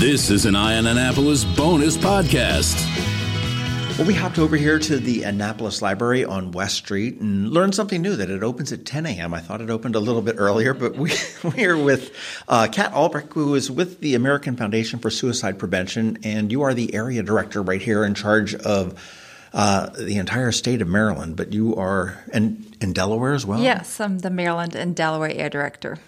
This is an Eye on Annapolis bonus podcast. Well, we hopped over here to the Annapolis Library on West Street and learned something new that it opens at 10 a.m. I thought it opened a little bit earlier, but we, we are with uh, Kat Olbrich, who is with the American Foundation for Suicide Prevention, and you are the area director right here in charge of uh, the entire state of Maryland, but you are in, in Delaware as well? Yes, I'm the Maryland and Delaware Air Director.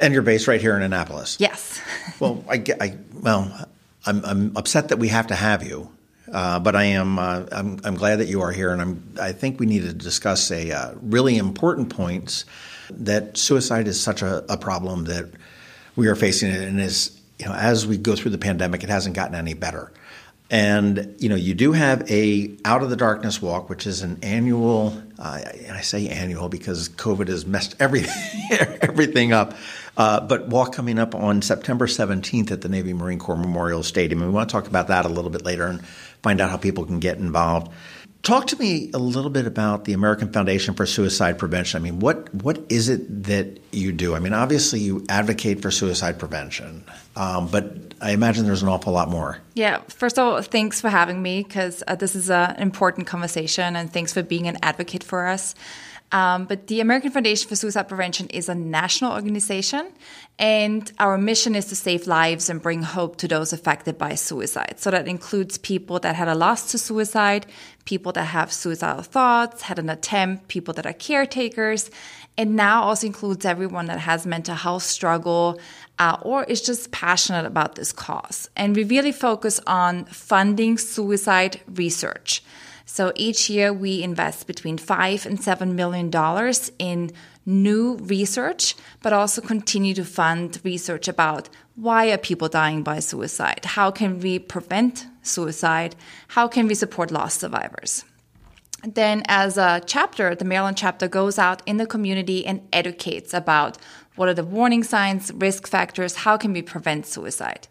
And you're based right here in Annapolis? Yes. well, I, I, well, I'm, I'm upset that we have to have you. Uh, but I am uh, I'm, I'm, glad that you are here, and I'm, I think we need to discuss a uh, really important points that suicide is such a, a, problem that we are facing, and is you know as we go through the pandemic, it hasn't gotten any better. And you know, you do have a Out of the Darkness walk, which is an annual. Uh, and I say annual because COVID has messed everything everything up. Uh, but walk coming up on September 17th at the Navy Marine Corps Memorial Stadium. And we want to talk about that a little bit later and find out how people can get involved. Talk to me a little bit about the American Foundation for Suicide Prevention. I mean, what what is it that you do? I mean, obviously you advocate for suicide prevention, um, but I imagine there's an awful lot more. Yeah. First of all, thanks for having me because uh, this is an important conversation, and thanks for being an advocate for us. Um, but the American Foundation for Suicide Prevention is a national organization, and our mission is to save lives and bring hope to those affected by suicide. So that includes people that had a loss to suicide, people that have suicidal thoughts, had an attempt, people that are caretakers, and now also includes everyone that has mental health struggle uh, or is just passionate about this cause. And we really focus on funding suicide research. So each year we invest between five and seven million dollars in new research, but also continue to fund research about why are people dying by suicide? How can we prevent suicide? How can we support loss survivors? Then, as a chapter, the Maryland chapter goes out in the community and educates about what are the warning signs, risk factors, how can we prevent suicide.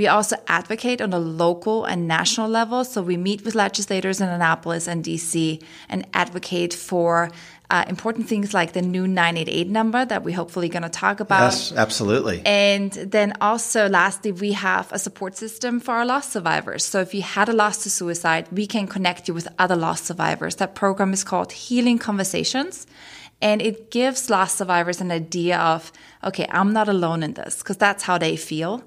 We also advocate on a local and national level. So we meet with legislators in Annapolis and DC and advocate for uh, important things like the new 988 number that we're hopefully going to talk about. Yes, absolutely. And then also, lastly, we have a support system for our loss survivors. So if you had a loss to suicide, we can connect you with other loss survivors. That program is called Healing Conversations. And it gives loss survivors an idea of, okay, I'm not alone in this, because that's how they feel.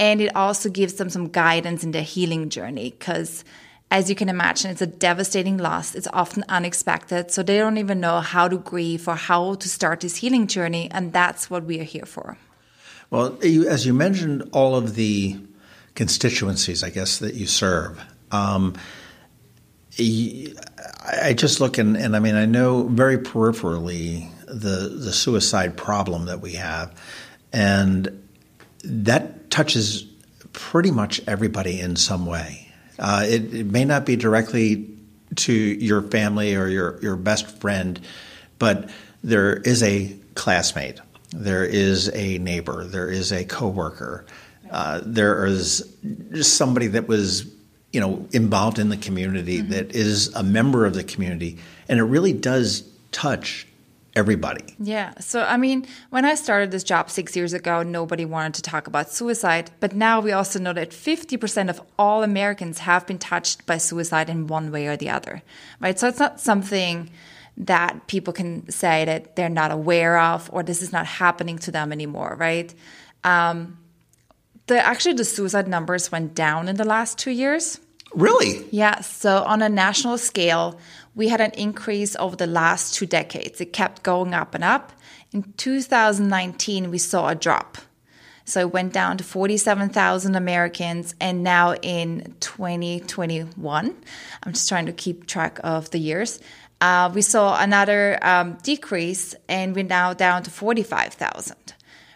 And it also gives them some guidance in their healing journey because as you can imagine, it's a devastating loss. It's often unexpected. So they don't even know how to grieve or how to start this healing journey. And that's what we are here for. Well, as you mentioned, all of the constituencies, I guess, that you serve. Um, I just look and, and I mean, I know very peripherally the, the suicide problem that we have. And that touches pretty much everybody in some way. Uh, it, it, may not be directly to your family or your, your best friend, but there is a classmate, there is a neighbor, there is a coworker, uh, there is just somebody that was you know involved in the community mm-hmm. that is a member of the community, and it really does touch everybody. Yeah. So, I mean, when I started this job six years ago, nobody wanted to talk about suicide. But now we also know that 50% of all Americans have been touched by suicide in one way or the other, right? So, it's not something that people can say that they're not aware of or this is not happening to them anymore, right? Um, the actually the suicide numbers went down in the last two years. Really? Yeah. So on a national scale, we had an increase over the last two decades. It kept going up and up. In 2019, we saw a drop. So it went down to 47,000 Americans. And now in 2021, I'm just trying to keep track of the years, uh, we saw another um, decrease and we're now down to 45,000,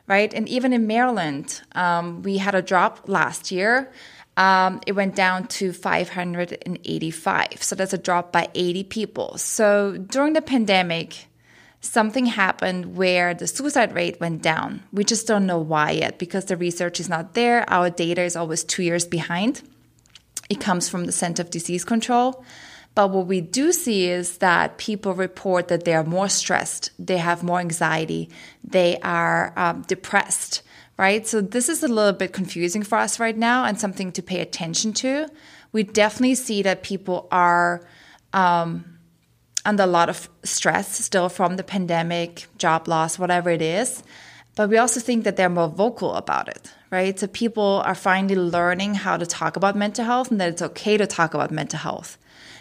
right? And even in Maryland, um, we had a drop last year um, it went down to 585. So that's a drop by 80 people. So during the pandemic, something happened where the suicide rate went down. We just don't know why yet because the research is not there. Our data is always two years behind. It comes from the Center of Disease Control. But what we do see is that people report that they are more stressed, they have more anxiety, they are um, depressed right? So this is a little bit confusing for us right now and something to pay attention to. We definitely see that people are um, under a lot of stress still from the pandemic, job loss, whatever it is. But we also think that they're more vocal about it, right? So people are finally learning how to talk about mental health and that it's okay to talk about mental health.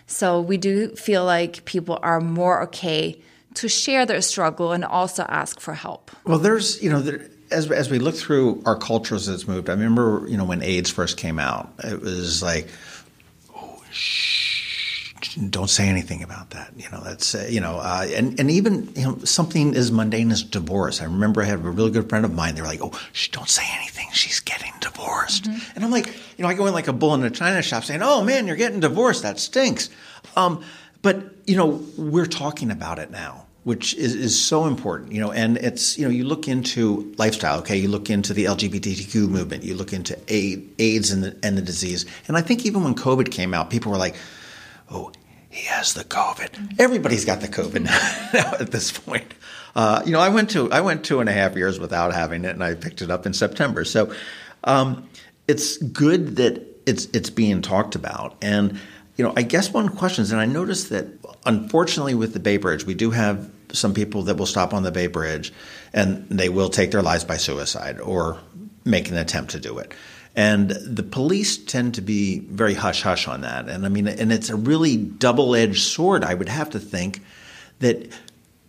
So we do feel like people are more okay to share their struggle and also ask for help. Well, there's, you know, there, as, as we look through our cultures as it's moved, I remember, you know, when AIDS first came out, it was like, oh, shh don't say anything about that. You know, that's uh, you know, uh, and and even you know something as mundane as divorce. I remember I had a really good friend of mine. They were like, "Oh, shh, don't say anything. She's getting divorced." Mm-hmm. And I'm like, you know, I go in like a bull in a china shop saying, "Oh man, you're getting divorced. That stinks." Um, but you know, we're talking about it now which is, is so important, you know, and it's, you know, you look into lifestyle, okay, you look into the LGBTQ movement, you look into AIDS and the, and the disease. And I think even when COVID came out, people were like, oh, he has the COVID. Everybody's got the COVID now at this point. Uh, you know, I went to I went two and a half years without having it, and I picked it up in September. So um, it's good that it's it's being talked about. And you know, I guess one question is, and I noticed that unfortunately with the Bay Bridge, we do have some people that will stop on the Bay Bridge, and they will take their lives by suicide or make an attempt to do it. And the police tend to be very hush hush on that. And I mean, and it's a really double edged sword, I would have to think, that,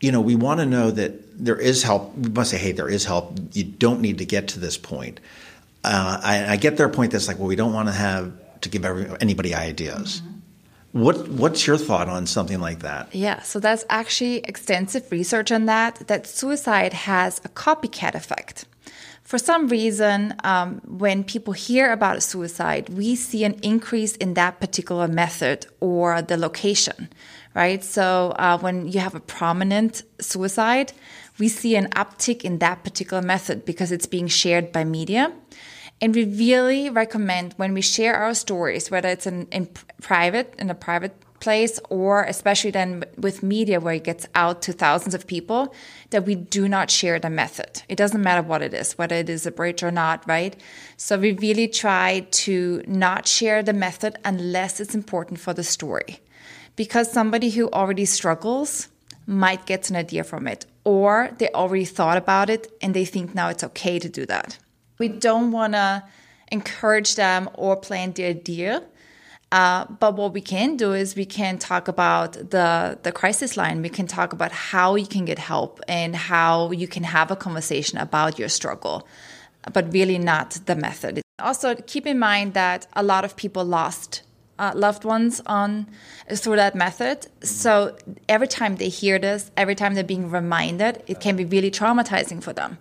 you know, we want to know that there is help. We must say, hey, there is help. You don't need to get to this point. Uh, I, I, get their point that's like, well, we don't want to have to give every, anybody ideas. Mm-hmm. What what's your thought on something like that? Yeah, so that's actually extensive research on that. That suicide has a copycat effect for some reason, um, when people hear about a suicide, we see an increase in that particular method or the location, right? So uh, when you have a prominent suicide, we see an uptick in that particular method because it's being shared by media. And we really recommend when we share our stories, whether it's in, in private, in a private place, or especially then with media where it gets out to thousands of people, that we do not share the method. It doesn't matter what it is, whether it is a bridge or not, right? So we really try to not share the method unless it's important for the story. Because somebody who already struggles might get an idea from it, or they already thought about it and they think now it's okay to do that. We don't want to encourage them or plant the idea uh, but what we can do is we can talk about the the crisis line. We can talk about how you can get help and how you can have a conversation about your struggle, but really not the method. Also, keep in mind that a lot of people lost uh, loved ones on through that method. So every time they hear this, every time they're being reminded, it can be really traumatizing for them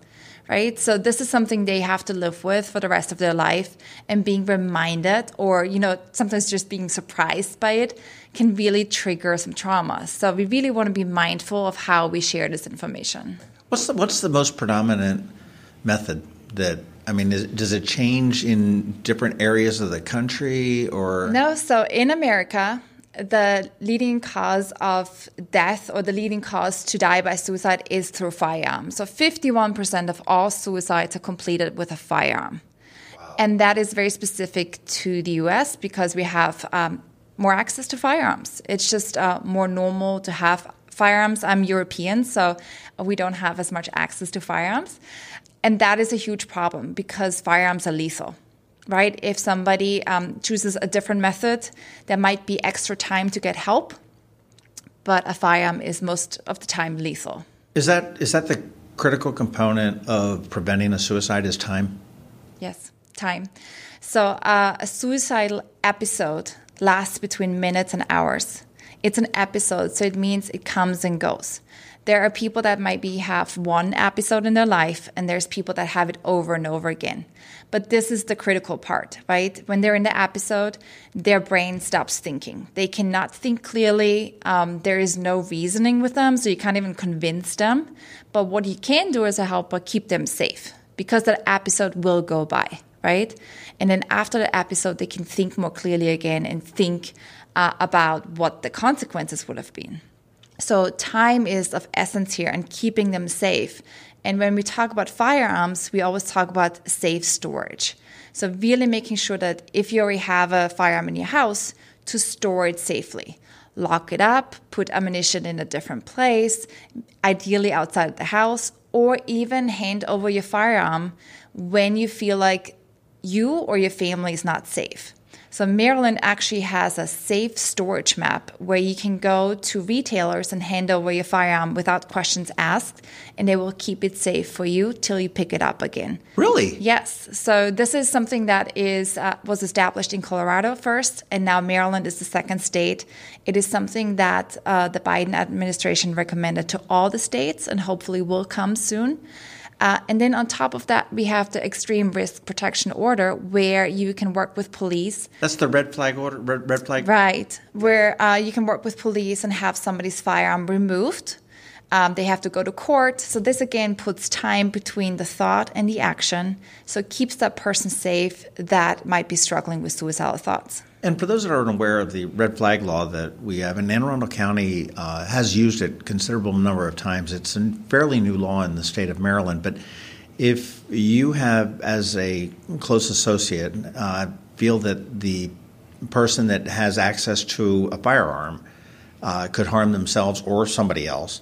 right? So this is something they have to live with for the rest of their life and being reminded or, you know, sometimes just being surprised by it can really trigger some trauma. So we really want to be mindful of how we share this information. What's the, what's the most predominant method that I mean, is, does it change in different areas of the country or? No. So in America, the leading cause of death or the leading cause to die by suicide is through firearm. So 51% of all suicides are completed with a firearm. Wow. And that is very specific to the US because we have um, more access to firearms. It's just uh, more normal to have firearms. I'm European, so we don't have as much access to firearms. And that is a huge problem because firearms are lethal right? If somebody um, chooses a different method, there might be extra time to get help, but a firearm is most of the time lethal. Is that is that the critical component of preventing a suicide? Is time? Yes, time. So uh, a suicidal episode lasts between minutes and hours. It's an episode, so it means it comes and goes there are people that might be have one episode in their life and there's people that have it over and over again but this is the critical part right? When they're in the episode their brain stops thinking. They cannot think clearly. Um, there is no reasoning with them so you can't even convince them. But what you can do as a helper keep them safe because that episode will go by right? And then after the episode they can think more clearly again and think uh, about what the consequences would have been. So time is of essence here and keeping them safe And when we talk about firearms, we always talk about safe storage. So, really making sure that if you already have a firearm in your house, to store it safely. Lock it up, put ammunition in a different place, ideally outside the house, or even hand over your firearm when you feel like you or your family is not safe. So, Maryland actually has a safe storage map where you can go to retailers and hand over your firearm without questions asked, and they will keep it safe for you till you pick it up again. Really? Yes. So, this is something that is uh, was established in Colorado first, and now Maryland is the second state. It is something that uh, the Biden administration recommended to all the states, and hopefully will come soon. Uh, and then on top of that, we have the extreme risk protection order where you can work with police. That's the red flag order, red, red flag? Right, where uh, you can work with police and have somebody's firearm removed. Um, they have to go to court. So, this again puts time between the thought and the action. So, it keeps that person safe that might be struggling with suicidal thoughts. And for those that aren't aware of the red flag law that we have, and Anne Arundel County uh, has used it considerable number of times. It's a fairly new law in the state of Maryland, but if you have, as a close associate, uh, feel that the person that has access to a firearm uh, could harm themselves or somebody else,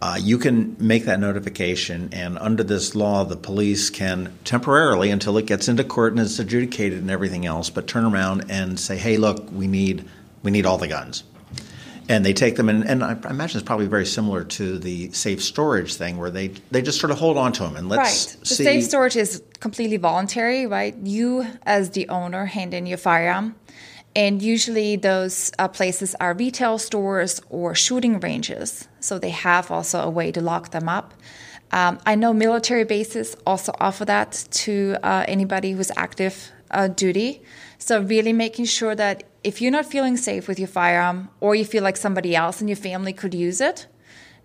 uh, you can make that notification, and under this law, the police can temporarily, until it gets into court and is adjudicated and everything else, but turn around and say, "Hey, look, we need we need all the guns," and they take them. And, and I imagine it's probably very similar to the safe storage thing, where they they just sort of hold on to them and let's right. see. Safe storage is completely voluntary, right? You, as the owner, hand in your firearm. And usually those uh, places are retail stores or shooting ranges. So they have also a way to lock them up. Um, I know military bases also offer that to uh, anybody who's active uh, duty. So really making sure that if you're not feeling safe with your firearm or you feel like somebody else in your family could use it,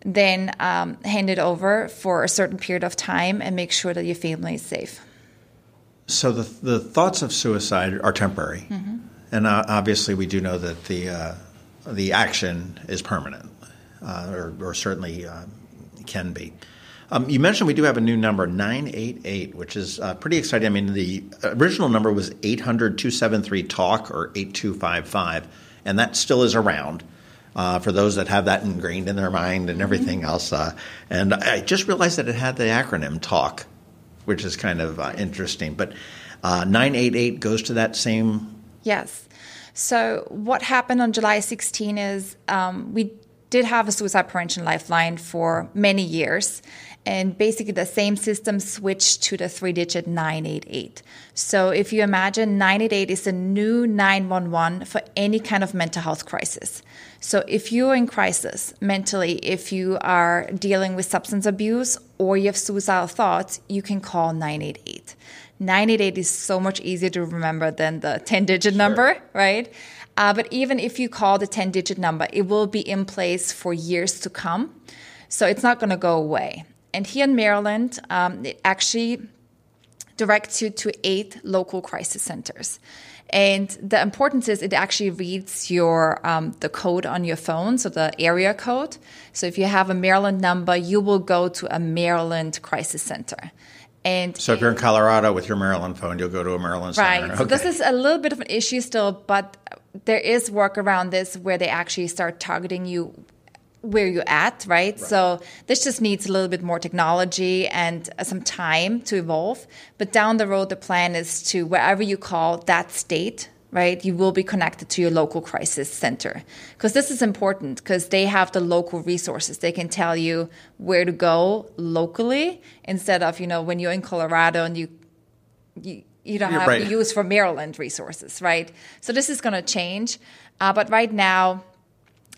then um, hand it over for a certain period of time and make sure that your family is safe. So the the thoughts of suicide are temporary. Mm-hmm. And uh, obviously, we do know that the uh, the action is permanent, uh, or, or, certainly uh, can be. Um, you mentioned we do have a new number, 988, which is uh, pretty exciting. I mean, the original number was 800 273 TALK or 8255, and that still is around. Uh, for those that have that ingrained in their mind and everything mm-hmm. else. and I just realized that it had the acronym TALK, which is kind of interesting. But 988 goes to that same Yes. So what happened on July 16 is um, we did have a suicide prevention lifeline for many years. And basically, the same system switched to the three digit 988. So, if you imagine, 988 is a new 911 for any kind of mental health crisis. So, if you're in crisis mentally, if you are dealing with substance abuse or you have suicidal thoughts, you can call 988. 988 is so much easier to remember than the 10 digit sure. number, right? Uh, but even if you call the 10 digit number, it will be in place for years to come. So it's not going to go away. And here in Maryland, um, it actually directs you to eight local crisis centers. And the importance is it actually reads your um, the code on your phone, so the area code. So if you have a Maryland number, you will go to a Maryland crisis center. And so if you're in Colorado with your Maryland phone, you'll go to a Maryland right. center. Right. So this is a little bit of an issue still, but there is work around this where they actually start targeting you where you're at, right? right? So this just needs a little bit more technology and some time to evolve. But down the road, the plan is to wherever you call that state, right? You will be connected to your local crisis center. Because this is important because they have the local resources. They can tell you where to go locally instead of, you know, when you're in Colorado and you, you, you don't have right. use for Maryland resources, right? So this is going to change. Uh, but right now,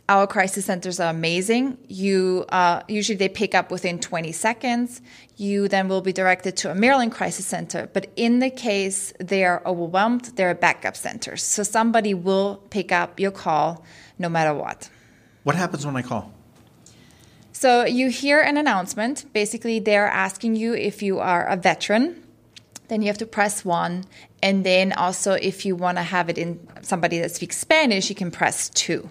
our crisis centers are amazing. You uh, usually they pick up within 20 seconds. You then will be directed to a Maryland crisis center. But in the case they are overwhelmed, there are backup centers. So somebody will pick up your call no matter what. What happens when I call? So you hear an announcement. Basically, they're asking you if you are a veteran. Then you have to press one. And then also, if you want to have it in somebody that speaks Spanish, you can press two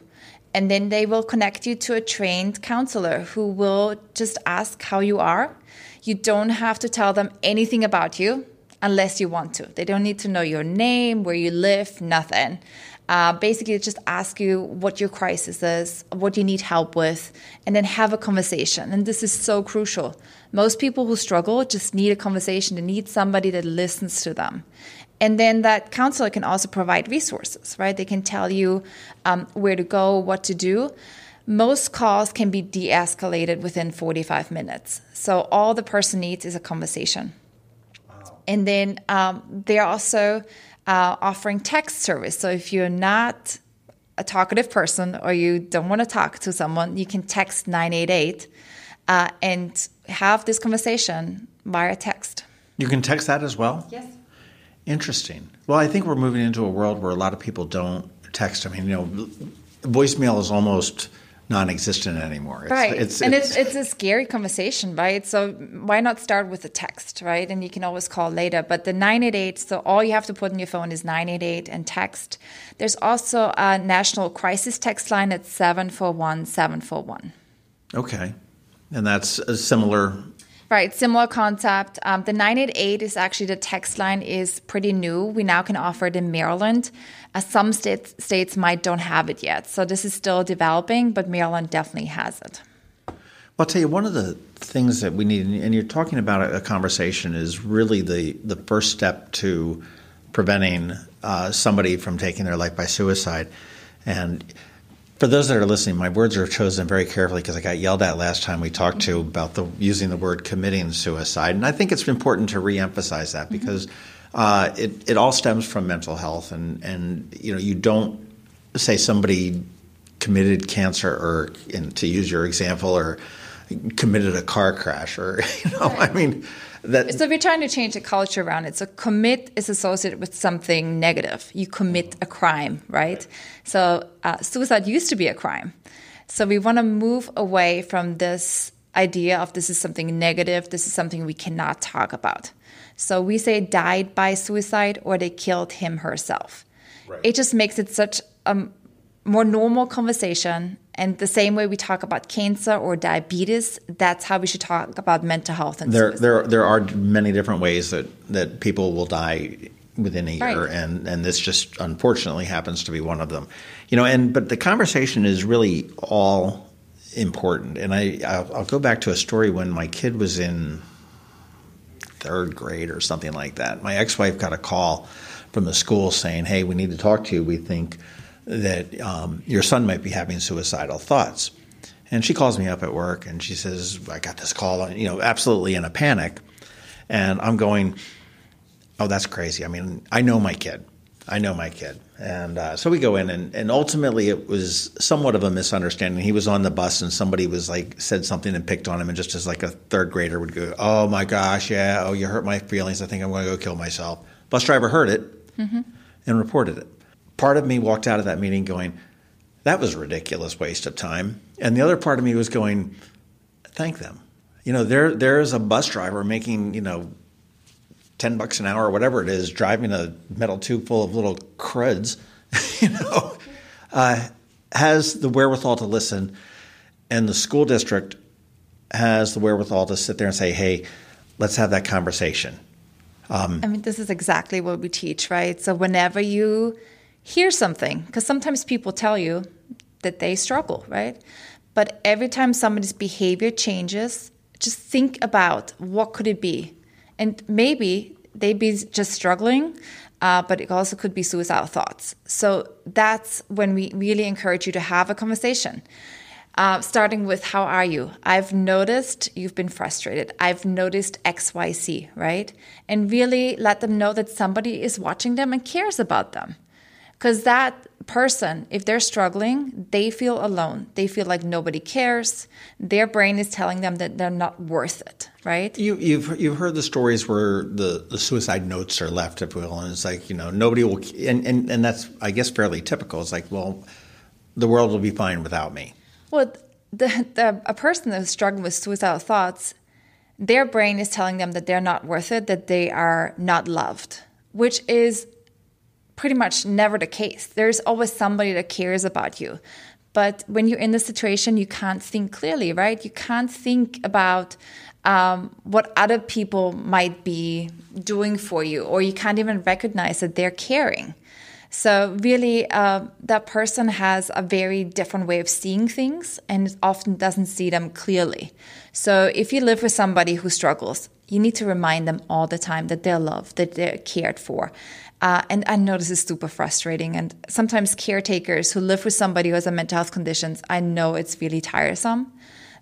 and then they will connect you to a trained counselor who will just ask how you are. You don't have to tell them anything about you unless you want to. They don't need to know your name, where you live, nothing. Uh, basically, just ask you what your crisis is, what you need help with, and then have a conversation. And this is so crucial. Most people who struggle just need a conversation. They need somebody that listens to them. And then that counselor can also provide resources, right? They can tell you um, where to go, what to do. Most calls can be de escalated within 45 minutes. So all the person needs is a conversation. Wow. And then um, they're also uh, offering text service. So if you're not a talkative person or you don't want to talk to someone, you can text 988 uh, and have this conversation via text. You can text that as well? Yes. Interesting. Well, I think we're moving into a world where a lot of people don't text. I mean, you know, voicemail is almost non-existent anymore. It's, right, it's, and it's, it's, a scary conversation, right? So why not start with a text, right? And you can always call later. But the 988, so all you have to put in your phone is 988 and text. There's also a national crisis text line at 741 741. Okay, and that's a similar Right, similar concept. Um, the 988 is actually the text line is pretty new. We now can offer it in Maryland. Uh, some states states might don't have it yet, so this is still developing, but Maryland definitely has it. Well, I'll tell you one of the things that we need, and you're talking about a conversation, is really the the first step to preventing uh, somebody from taking their life by suicide, and for those that are listening, my words are chosen very carefully because I got yelled at last time we talked to about the using the word committing suicide, and I think it's important to reemphasize that mm-hmm. because uh, it it all stems from mental health, and and you know you don't say somebody committed cancer or to use your example or committed a car crash or you know right. I mean that, so we're trying to change the culture around it. So commit is associated with something negative. You commit a crime, right? So uh, suicide used to be a crime. So we want to move away from this idea of this is something negative. This is something we cannot talk about. So we say died by suicide or they killed him herself. Right. It just makes it such a more normal conversation and the same way we talk about cancer or diabetes, that's how we should talk about mental health. And there, there, there are many different ways that, that people will die within a year, right. and and this just unfortunately happens to be one of them. You know, and but the conversation is really all important. And I I'll, I'll go back to a story when my kid was in third grade or something like that. My ex-wife got a call from the school saying, "Hey, we need to talk to you. We think." That um, your son might be having suicidal thoughts. And she calls me up at work and she says, I got this call, you know, absolutely in a panic. And I'm going, oh, that's crazy. I mean, I know my kid. I know my kid. And uh, so we go in, and, and ultimately it was somewhat of a misunderstanding. He was on the bus, and somebody was like, said something and picked on him. And just as like a third grader would go, oh my gosh, yeah, oh, you hurt my feelings. I think I'm going to go kill myself. Bus driver heard it mm-hmm. and reported it part of me walked out of that meeting going, that was a ridiculous waste of time. And the other part of me was going, thank them. You know, there there's a bus driver making, you know, 10 bucks an hour or whatever it is, driving a metal tube full of little cruds, you know, uh, has the wherewithal to listen. And the school district has the wherewithal to sit there and say, hey, let's have that conversation. Um, I mean, this is exactly what we teach, right? So whenever you hear something because sometimes people tell you that they struggle, right? But every time somebody's behavior changes, just think about what could it be, and maybe they be just struggling, uh, but it also could be suicidal thoughts. So that's when we really encourage you to have a conversation. Uh, starting with how are you? I've noticed you've been frustrated. I've noticed XYZ, right? And really let them know that somebody is watching them and cares about them. Because that person, if they're struggling, they feel alone. They feel like nobody cares. Their brain is telling them that they're not worth it, right? You, have you've, you've heard the stories where the, the suicide notes are left, if you will, and it's like you know nobody will, and, and and that's I guess fairly typical. It's like well, the world will be fine without me. Well, the, the a person that's struggling with suicidal thoughts, their brain is telling them that they're not worth it, that they are not loved, which is pretty much never the case. There's always somebody that cares about you. But when you're in the situation, you can't think clearly, right? You can't think about um, what other people might be doing for you, or you can't even recognize that they're caring. So, really, uh, that person has a very different way of seeing things and often doesn't see them clearly. So, if you live with somebody who struggles, you need to remind them all the time that they're loved, that they're cared for. Uh, and I know this is super frustrating. And sometimes caretakers who live with somebody who has a mental health conditions, I know it's really tiresome.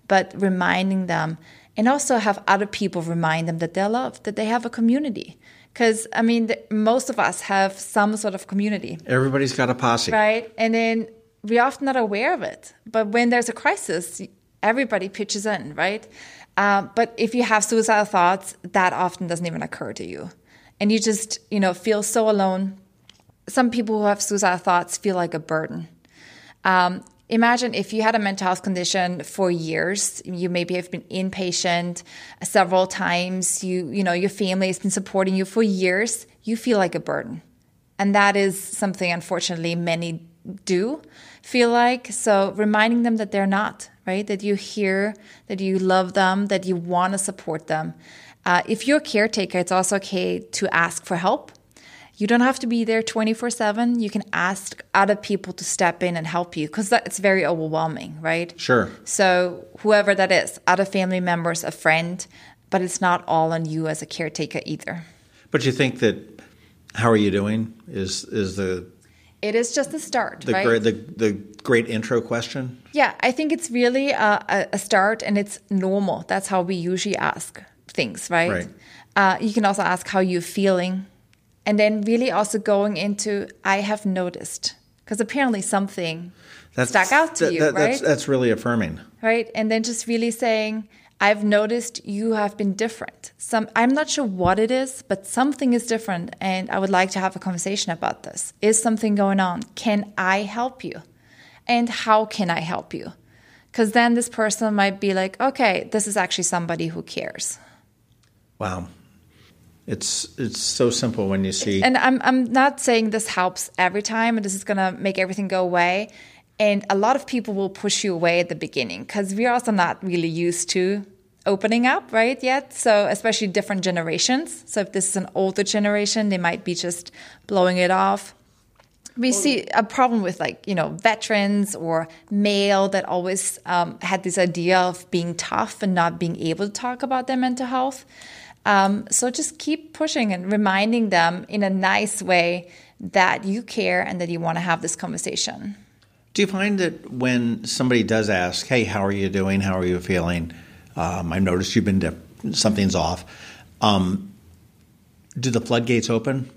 But reminding them and also have other people remind them that they're loved, that they have a community. Because, I mean, the, most of us have some sort of community. Everybody's got a posse. Right. And then we're often not aware of it. But when there's a crisis, everybody pitches in, right? Uh, but if you have suicidal thoughts, that often doesn't even occur to you. And you just, you know, feel so alone. Some people who have suicidal thoughts feel like a burden. Um, imagine if you had a mental health condition for years. You maybe have been inpatient several times. You you know your family has been supporting you for years. You feel like a burden. And that is something unfortunately many do feel like. So reminding them that they're not right? That you hear that you love them that you want to support them uh, if you're a caretaker it's also okay to ask for help you don't have to be there 24 7. You can ask other people to step in and help you because it's very overwhelming, right? Sure. So, whoever that is, other family members, a friend, but it's not all on you as a caretaker either. But you think that how are you doing is is the it is just the start, the right? Great, the, the great intro question. Yeah, I think it's really a, a start and it's normal. That's how we usually ask things, right? Right. Uh, you can also ask how you're feeling and then really also going into I have noticed because apparently something that's, stuck out to that, you, that, right? That's, that's really affirming, right? And then just really saying I've noticed you have been different. Some I'm not sure what it is, but something is different, and I would like to have a conversation about this. Is something going on? Can I help you? And how can I help you? Because then this person might be like, okay, this is actually somebody who cares. Wow, it's it's so simple when you see. And I'm I'm not saying this helps every time and this is gonna make everything go away. And a lot of people will push you away at the beginning because we're also not really used to opening up right yet. So especially different generations. So if this is an older generation, they might be just blowing it off. We see a problem with like you know veterans or male that always um, had this idea of being tough and not being able to talk about their mental health. Um, so just keep pushing and reminding them in a nice way that you care and that you want to have this conversation. Do you find that when somebody does ask, "Hey, how are you doing? How are you feeling?" Um, I noticed you've been something's off. Um, do the floodgates open?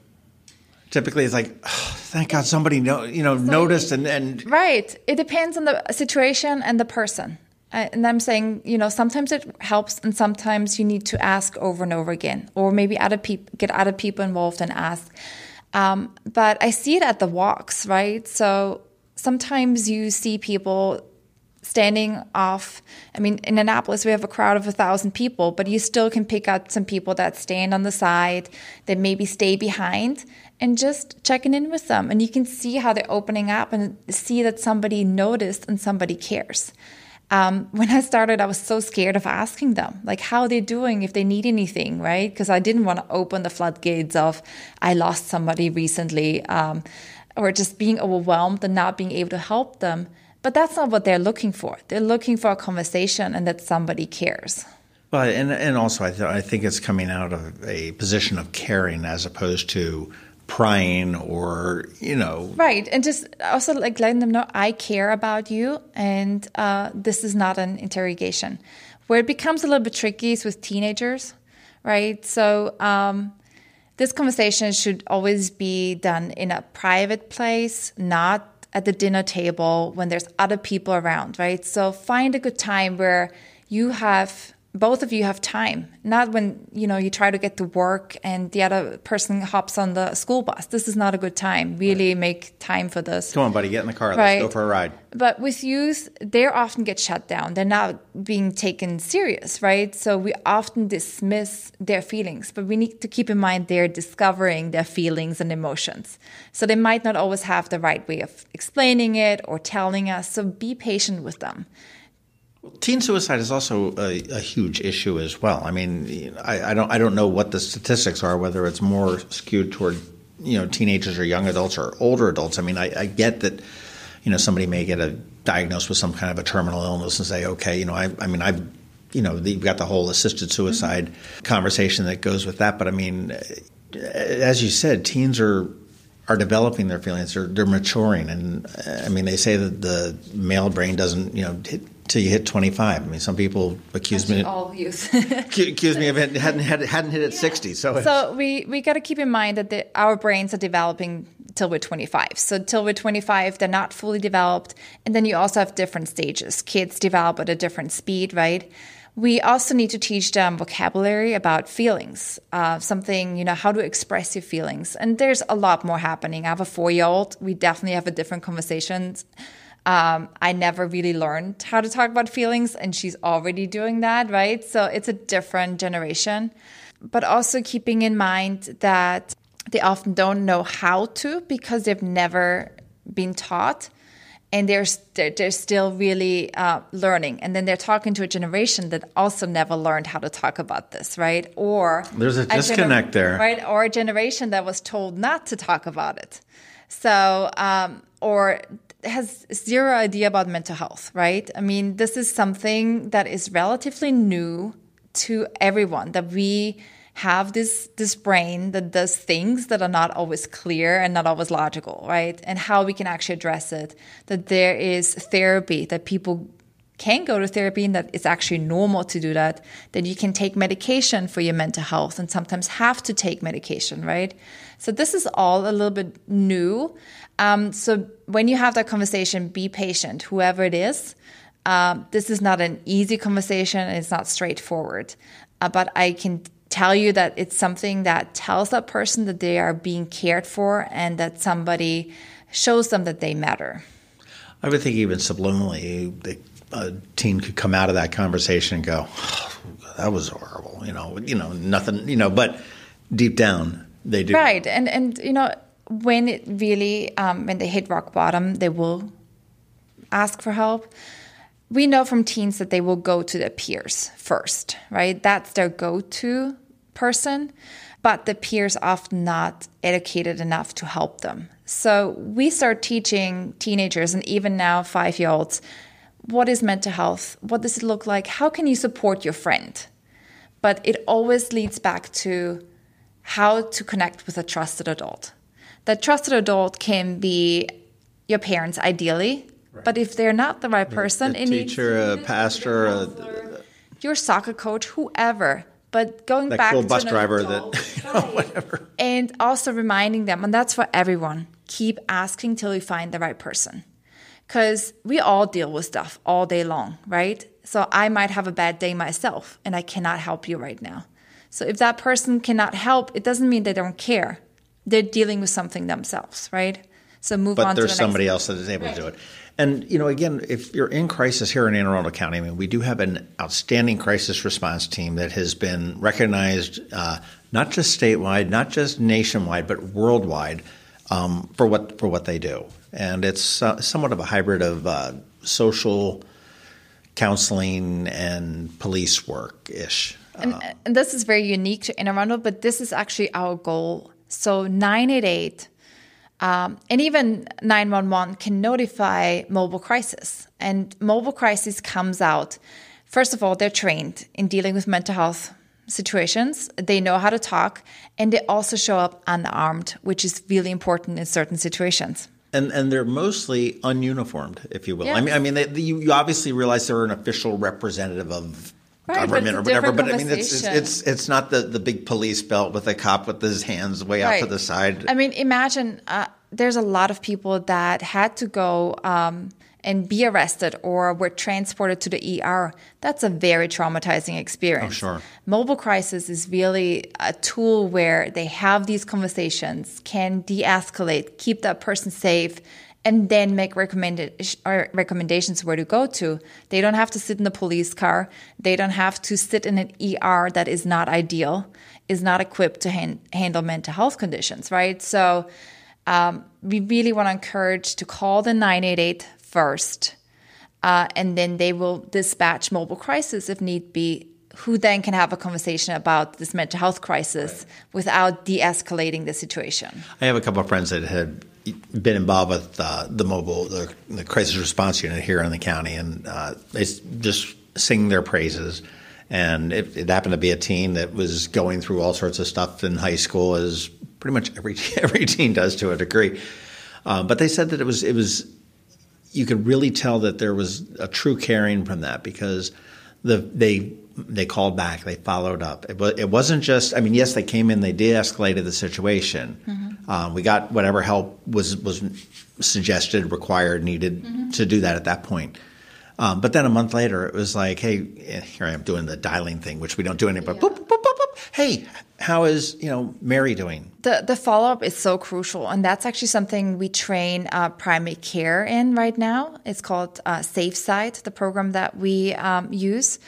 Typically, it's like, oh, thank God somebody know, you know noticed and, and right. It depends on the situation and the person. And I'm saying, you know, sometimes it helps, and sometimes you need to ask over and over again, or maybe other people get other people involved and ask. Um, but I see it at the walks, right? So sometimes you see people standing off. I mean, in Annapolis, we have a crowd of a thousand people, but you still can pick out some people that stand on the side, that maybe stay behind, and just checking in with them. And you can see how they're opening up and see that somebody noticed and somebody cares. Um, when I started, I was so scared of asking them, like, how they're they doing, if they need anything, right? Because I didn't want to open the floodgates of, I lost somebody recently, um, or just being overwhelmed and not being able to help them. But that's not what they're looking for. They're looking for a conversation and that somebody cares. Well, and, and also, I, th- I think it's coming out of a position of caring as opposed to prying or you know. Right and just also like letting them know i care about you and uh, this is not an interrogation. Where it becomes a little bit tricky is with teenagers right? So um, this conversation should always be done in a private place not at the dinner table when there's other people around right? So find a good time where you have both of you have time. Not when you know you try to get to work and the other person hops on the school bus. This is not a good time really right. make time for this. Come on buddy get in the car. Let's go for a ride. But with youth they often get shut down. They're not being taken serious right? So we often dismiss their feelings but we need to keep in mind they're discovering their feelings and emotions. So they might not always have the right way of explaining it or telling us so be patient with them Teen suicide is also a, a huge issue as well. I mean, I, I, don't I don't know what the statistics are, whether it's more skewed toward you know teenagers or young adults or older adults. I mean, I, I get that you know somebody may get a diagnosed with some kind of a terminal illness and say, okay, you know, I, I mean, I've you know, you've got the whole assisted suicide mm-hmm. conversation that goes with that. But I mean, as you said, teens are are developing their feelings. They're they're maturing, and I mean, they say that the male brain doesn't, you know, hit till you hit 25. I mean, some people accuse Actually, me all youth accuse me of it hadn't hadn't, hadn't hit at yeah. 60. So so we we got to keep in mind that the, our brains are developing till we're 25. So till we're 25, they're not fully developed, and then you also have different stages. Kids develop at a different speed, right? We also need to teach them vocabulary about feelings, uh, something, you know, how to express your feelings. And there's a lot more happening. I have a four year old. We definitely have a different conversations. Um, I never really learned how to talk about feelings, and she's already doing that, right? So it's a different generation. But also keeping in mind that they often don't know how to because they've never been taught and they're, they're still really uh, learning. And then they're talking to a generation that also never learned how to talk about this right? Or there's a disconnect a there. right? Or a generation that was told not to talk about it. So um, or has zero idea about mental health right? I mean this is something that is relatively new to everyone that we have this this brain that does things that are not always clear and not always logical, right? And how we can actually address it. That there is therapy that people can go to therapy and that it's actually normal to do that. That you can take medication for your mental health and sometimes have to take medication, right? So this is all a little bit new. Um, so when you have that conversation, be patient, whoever it is. Um, this is not an easy conversation. It's not straightforward. Uh, but I can tell you that it's something that tells that person that they are being cared for and that somebody shows them that they matter. I would think even subliminally, the, a teen could come out of that conversation and go, oh, "That was horrible," you know, you know, nothing, you know, but deep down they do. Right, and and you know, when it really um, when they hit rock bottom, they will ask for help we know from teens that they will go to their peers first, right? That's their go to person, but the peers often not educated enough to help them. So we start teaching teenagers and even now five year olds what is mental health? What does it look like? How can you support your friend? But it always leads back to how to connect with a trusted adult. That trusted adult can be your parents, ideally, but if they're not the right person, a teacher, a pastor, a, your soccer coach, whoever. But going that back cool to bus driver adult, that you know, whatever, and also reminding them, and that's for everyone. Keep asking till you find the right person, because we all deal with stuff all day long, right? So I might have a bad day myself, and I cannot help you right now. So if that person cannot help, it doesn't mean they don't care. They're dealing with something themselves, right? So move but on. But there's the somebody else that is able right. to do it. And you know, again, if you're in crisis here in Anne Arundel County, I mean, we do have an outstanding crisis response team that has been recognized uh, not just statewide, not just nationwide, but worldwide um, for what for what they do. And it's uh, somewhat of a hybrid of uh, social counseling and police work ish. And, and, this is very unique to Anne Arundel, but this is actually our goal. So 988 um, and even 911 can notify mobile crisis. And mobile crisis comes out. First of all, they're trained in dealing with mental health situations. They know how to talk, and they also show up unarmed, which is really important in certain situations. And and they're mostly ununiformed, if you will. Yes. I mean, I mean, they, you, you obviously realize they're an official representative of Right, government or whatever. But I mean, it's, it's it's not the, the big police belt with a cop with his hands way right. out to the side. I mean, imagine uh, there's a lot of people that had to go um, and be arrested or were transported to the ER. That's a very traumatizing experience. Oh, sure. Mobile crisis is really a tool where they have these conversations, can de-escalate, keep that person safe and then make recommended recommendations where to go to. They don't have to sit in the police car. They don't have to sit in an ER that is not ideal, is not equipped to han- handle mental health conditions, right? So um, we really want to encourage to call the 988 first. uh, and then they will dispatch mobile crisis if need be. Who then can have a conversation about this mental health crisis right. without de-escalating the situation? I have a couple of friends that had been involved with uh, the mobile, the, the, crisis response unit here in the county, and uh, they just sing their praises. And it, it, happened to be a teen that was going through all sorts of stuff in high school, as pretty much every every teen does to a degree. Uh, but they said that it was it was you could really tell that there was a true caring from that because the they they called back, they followed up. It, it wasn't just. I mean, yes, they came in, they de-escalated the situation. Mm-hmm. Um, we got whatever help was was suggested, required, needed mm-hmm. to do that at that point. Um, but then a month later, it was like, hey, here I am doing the dialing thing, which we don't do anymore. Yeah. Boop, boop, boop, hey, how is you know Mary doing? The the follow up is so crucial, and that's actually something we train uh, primary care in right now. It's called uh, SafeSide, the program that we um, use.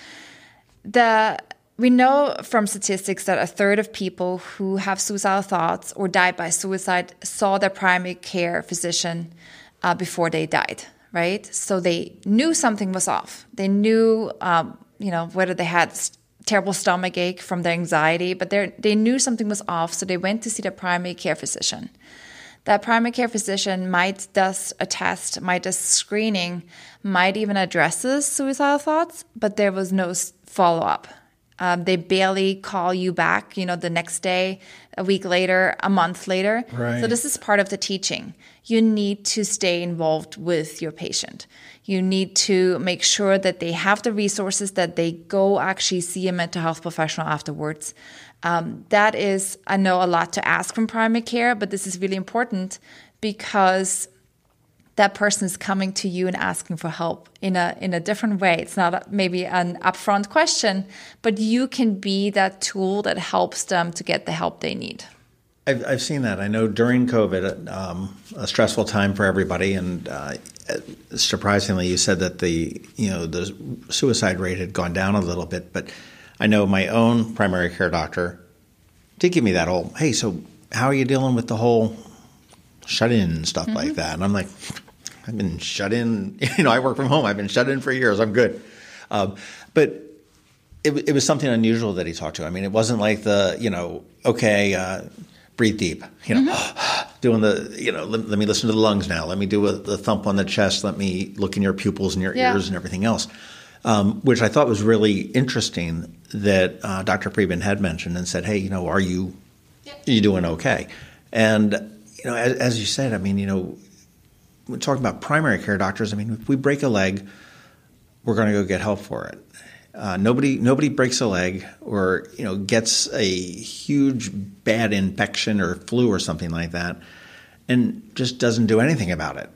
The we know from statistics that a third of people who have suicidal thoughts or died by suicide saw their primary care physician uh, before they died right? So they knew something was off. They knew, um, you know, whether they had terrible stomach ache from their anxiety, but they knew something was off. So they went to see their primary care physician. That primary care physician might does a test, might does screening, might even addresses suicidal thoughts, but there was no follow up. Um, they barely call you back, you know, the next day, a week later, a month later. Right. So this is part of the teaching. You need to stay involved with your patient. You need to make sure that they have the resources that they go actually see a mental health professional afterwards. Um, that is, I know, a lot to ask from primary care, but this is really important because that person is coming to you and asking for help in a in a different way. It's not maybe an upfront question, but you can be that tool that helps them to get the help they need. I've, I've seen that. I know during COVID, um, a stressful time for everybody, and uh, surprisingly, you said that the you know the suicide rate had gone down a little bit. But I know my own primary care doctor did give me that whole, hey, so how are you dealing with the whole shut in stuff mm-hmm. like that? And I'm like, I've been shut in. You know, I work from home. I've been shut in for years. I'm good. Um, but it, it, was something unusual that he talked to. I mean, it wasn't like the, you know, okay, uh, breathe deep, you know, mm-hmm. doing the, you know, let, let, me listen to the lungs now. Let me do a, the thump on the chest. Let me look in your pupils and your yeah. ears and everything else. Um, which I thought was really interesting that uh, Dr. Friedman had mentioned and said, hey, you know, are you, yeah. are you doing okay? And, you know, as, as you said, I mean, you know, we're talking about primary care doctors. I mean, if we break a leg, we're going to go get help for it. Uh, nobody nobody breaks a leg or you know gets a huge bad infection or flu or something like that, and just doesn't do anything about it.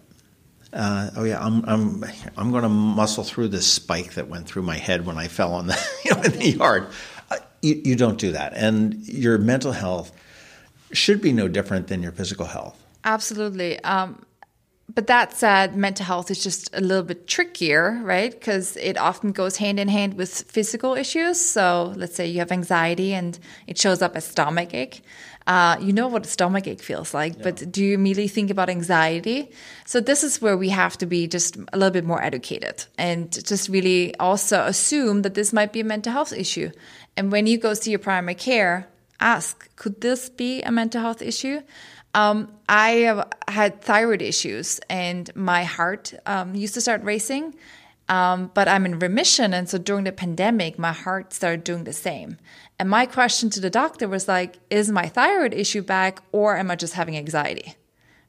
Uh, oh yeah, I'm I'm I'm going to muscle through this spike that went through my head when I fell on the you know, in the yard. Uh, you, you don't do that, and your mental health should be no different than your physical health. Absolutely. Um, but that said, mental health is just a little bit trickier, right? Because it often goes hand in hand with physical issues. So let's say you have anxiety and it shows up as stomach ache. Uh, you know what a stomach ache feels like, yeah. but do you immediately think about anxiety? So this is where we have to be just a little bit more educated and just really also assume that this might be a mental health issue. And when you go see your primary care, ask, could this be a mental health issue? Um, I have had thyroid issues, and my heart um, used to start racing. Um, but I'm in remission, and so during the pandemic, my heart started doing the same. And my question to the doctor was like, "Is my thyroid issue back, or am I just having anxiety?"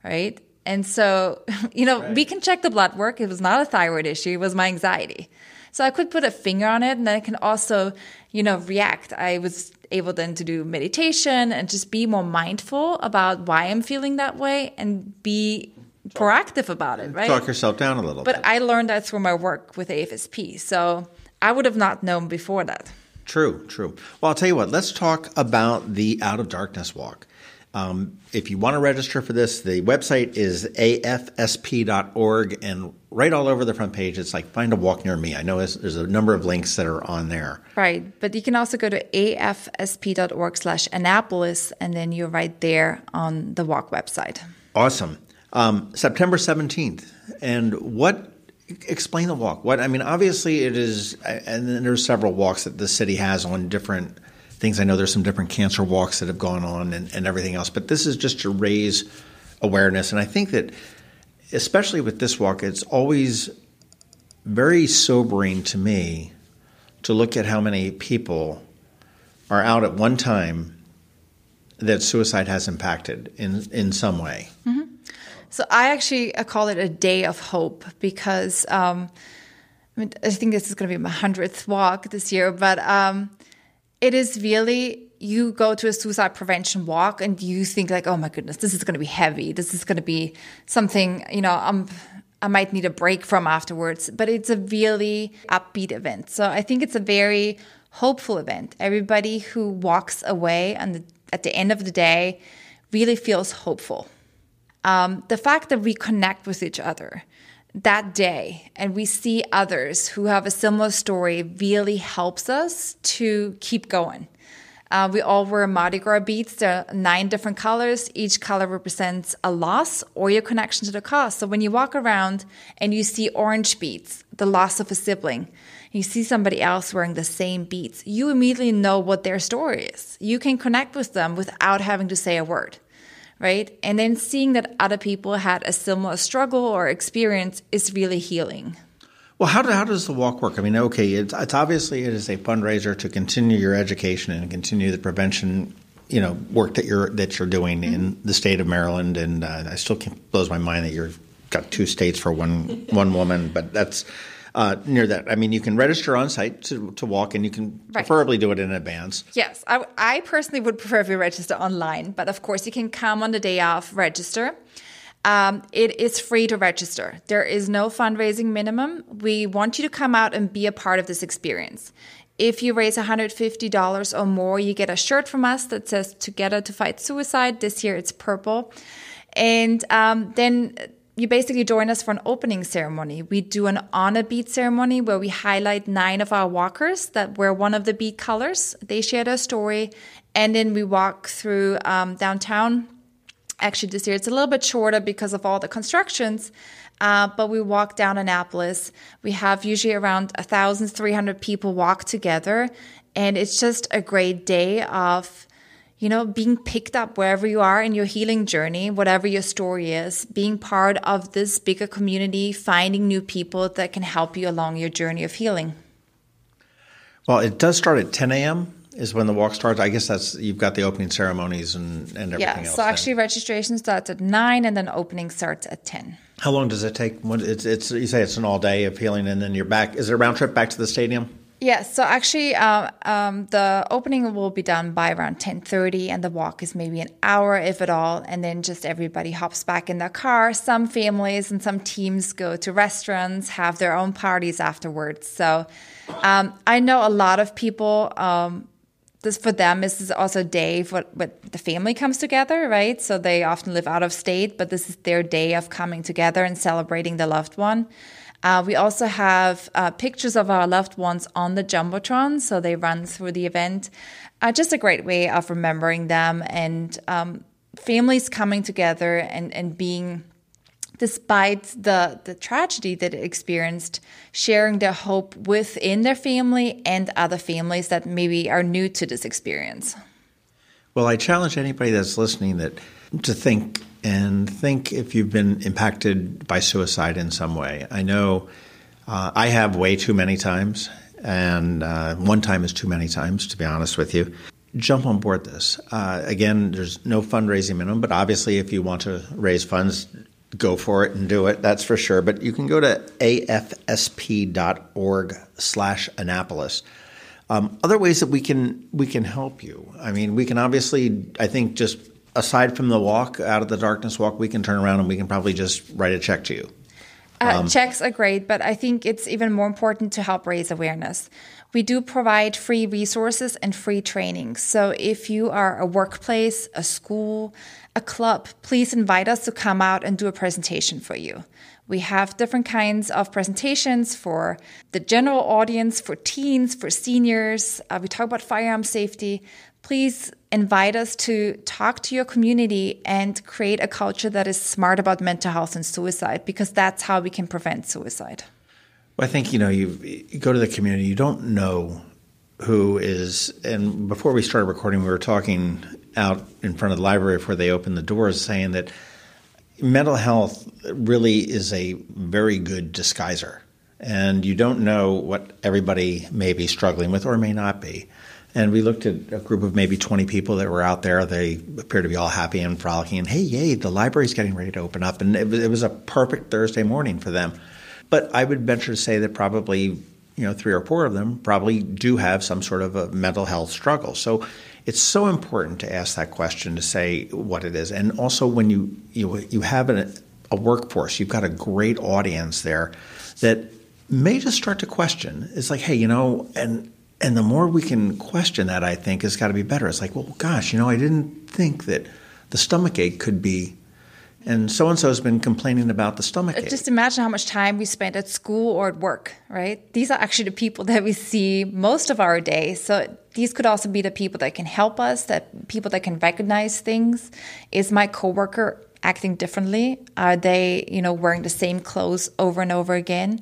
Right? And so, you know, right. we can check the blood work. It was not a thyroid issue; it was my anxiety. So I could put a finger on it, and then I can also, you know, react. I was able then to do meditation and just be more mindful about why I'm feeling that way and be proactive about it, right? Talk yourself down a little but bit. I learned that through my work with AFSP. So I would have not known before that. True, true. Well, I'll tell you what, let's talk about the Out of Darkness Walk. Um, if you want to register for this, the website is afsp.org, and right all over the front page, it's like find a walk near me. I know there's a number of links that are on there. Right, but you can also go to afsp.org slash Annapolis, and then you're right there on the walk website. Awesome. Um, September 17th, and what explain the walk. What I mean, obviously, it is, and then there's several walks that the city has on different things. I know there's some different cancer walks that have gone on and, and everything else, but this is just to raise awareness. And I think that, especially with this walk, it's always very sobering to me to look at how many people are out at one time that suicide has impacted in in some way. Mm-hmm. So I actually call it a day of hope because um, I, mean, I think this is going to be my hundredth walk this year, but um, it is really you go to a suicide prevention walk and you think like, oh my goodness, this is going to be heavy. This is going to be something you know I'm. I might need a break from afterwards, but it's a really upbeat event. So I think it's a very hopeful event. Everybody who walks away and at the end of the day really feels hopeful. Um, the fact that we connect with each other that day and we see others who have a similar story really helps us to keep going. Uh, we all wear Mardi Gras beads. There are nine different colors. Each color represents a loss or your connection to the cause. So when you walk around and you see orange beads, the loss of a sibling, you see somebody else wearing the same beads, you immediately know what their story is. You can connect with them without having to say a word, right? And then seeing that other people had a similar struggle or experience is really healing. Well, how, do, how does the walk work? I mean, okay, it's, it's obviously it is a fundraiser to continue your education and continue the prevention, you know, work that you're that you're doing mm-hmm. in the state of Maryland. And uh, I still can't blows my mind that you've got two states for one one woman, but that's uh, near that. I mean, you can register on site to, to walk, and you can right. preferably do it in advance. Yes, I, I personally would prefer if you register online, but of course, you can come on the day off, register. Um, it is free to register. There is no fundraising minimum. We want you to come out and be a part of this experience. If you raise $150 or more, you get a shirt from us that says Together to Fight Suicide. This year it's purple. And um, then you basically join us for an opening ceremony. We do an honor bead ceremony where we highlight nine of our walkers that wear one of the bead colors. They share their story. And then we walk through um, downtown Actually, this year it's a little bit shorter because of all the constructions. Uh, but we walk down Annapolis. We have usually around 1,300 people walk together. And it's just a great day of, you know, being picked up wherever you are in your healing journey, whatever your story is, being part of this bigger community, finding new people that can help you along your journey of healing. Well, it does start at 10 a.m is when the walk starts. I guess that's you've got the opening ceremonies and, and everything yeah, else. So actually, registration starts at nine, and then opening starts at ten. How long does it take? It's, it's you say it's an all day of healing, and then you're back. Is it a round trip back to the stadium? Yes. Yeah, so actually, uh, um, the opening will be done by around ten thirty, and the walk is maybe an hour, if at all, and then just everybody hops back in their car. Some families and some teams go to restaurants, have their own parties afterwards. So um, I know a lot of people. Um, this for them this is also a day for what the family comes together, right? So they often live out of state, but this is their day of coming together and celebrating the loved one. Uh, we also have uh, pictures of our loved ones on the jumbotron, so they run through the event. Uh, just a great way of remembering them and um, families coming together and and being despite the, the tragedy that it experienced, sharing their hope within their family and other families that maybe are new to this experience. Well, I challenge anybody that's listening that to think and think if you've been impacted by suicide in some way. I know uh, I have way too many times, and uh, one time is too many times, to be honest with you. Jump on board this. Uh, again, there's no fundraising minimum, but obviously, if you want to raise funds, go for it and do it. That's for sure. But you can go to afsp.org slash Annapolis. Um, other ways that we can we can help you. I mean, we can obviously, I think, just aside from the walk out of the darkness walk, we can turn around and we can probably just write a check to you. Uh, um, checks are great, but I think it's even more important to help raise awareness. We do provide free resources and free training. So if you are a workplace, a school, a club, please invite us to come out and do a presentation for you. We have different kinds of presentations for the general audience, for teens, for seniors. Uh, we talk about firearm safety. Please invite us to talk to your community and create a culture that is smart about mental health and suicide because that's how we can prevent suicide. Well, I think you know you, go to the community. You don't know who is. And before we started recording, we were talking out in front of the library before they opened the doors, saying that mental health really is a very good disguiser, and you don't know what everybody may be struggling with or may not be. And we looked at a group of maybe 20 people that were out there. They appeared to be all happy and frolicking. And hey, yay, the library's getting ready to open up. And it was, it was a perfect Thursday morning for them. But I would venture to say that probably, you know, three or four of them probably do have some sort of a mental health struggle. So it's so important to ask that question to say what it is. And also when you you, you have an, a workforce, you've got a great audience there that may just start to question. It's like, hey, you know, and and the more we can question that, I think, has got to be better. It's like, well, gosh, you know, I didn't think that the stomach ache could be. And so and so has been complaining about the stomach ache. Just imagine how much time we spend at school or at work, right? These are actually the people that we see most of our day. So these could also be the people that can help us, that people that can recognize things. Is my coworker acting differently? Are they, you know, wearing the same clothes over and over again?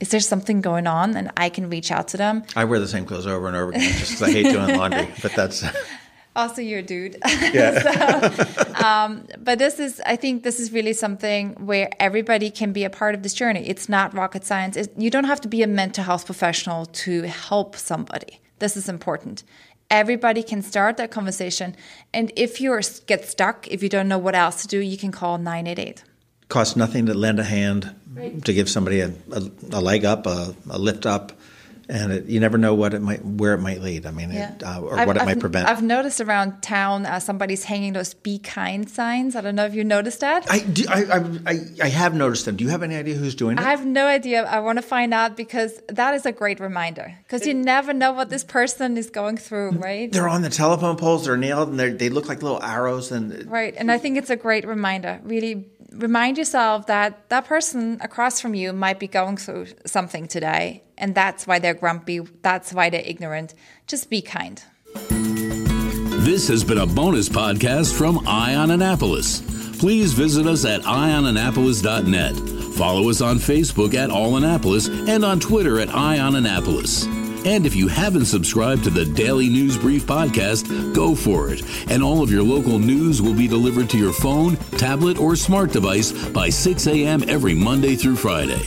Is there something going on and I can reach out to them? I wear the same clothes over and over again just because I hate doing laundry, but that's. Also, you're a dude. Yeah. so, um, but this is, I think, this is really something where everybody can be a part of this journey. It's not rocket science. It, you don't have to be a mental health professional to help somebody. This is important. Everybody can start that conversation, and if you get stuck, if you don't know what else to do, you can call nine eight eight. Costs nothing to lend a hand right. to give somebody a, a, a leg up, a, a, lift up, and it, you never know what it might, where it might lead. I mean, yeah. it, uh, or I've, what it I've, might prevent. I've noticed around town uh, somebody's hanging those "Be Kind" signs. I don't know if you noticed that. I, do, I, I, I have noticed them. Do you have any idea who's doing it? I have no idea. I want to find out because that is a great reminder. Because you never know what this person is going through, right? They're on the telephone poles. They're nailed, and they look like little arrows. And right, and I think it's a great reminder. Really remind yourself that that person across from you might be going through something today, and that's why they're grumpy, that's why they're ignorant. Just be kind. This has been a bonus podcast from Eye on Annapolis. Please visit us at eyeonannapolis.net. Follow us on Facebook at Eye on Annapolis and on Twitter at Eye on Annapolis. And if you haven't subscribed to the Daily News Brief podcast, go for it. And all of your local news will be delivered to your phone, tablet, or smart device by 6 a.m. every Monday through Friday.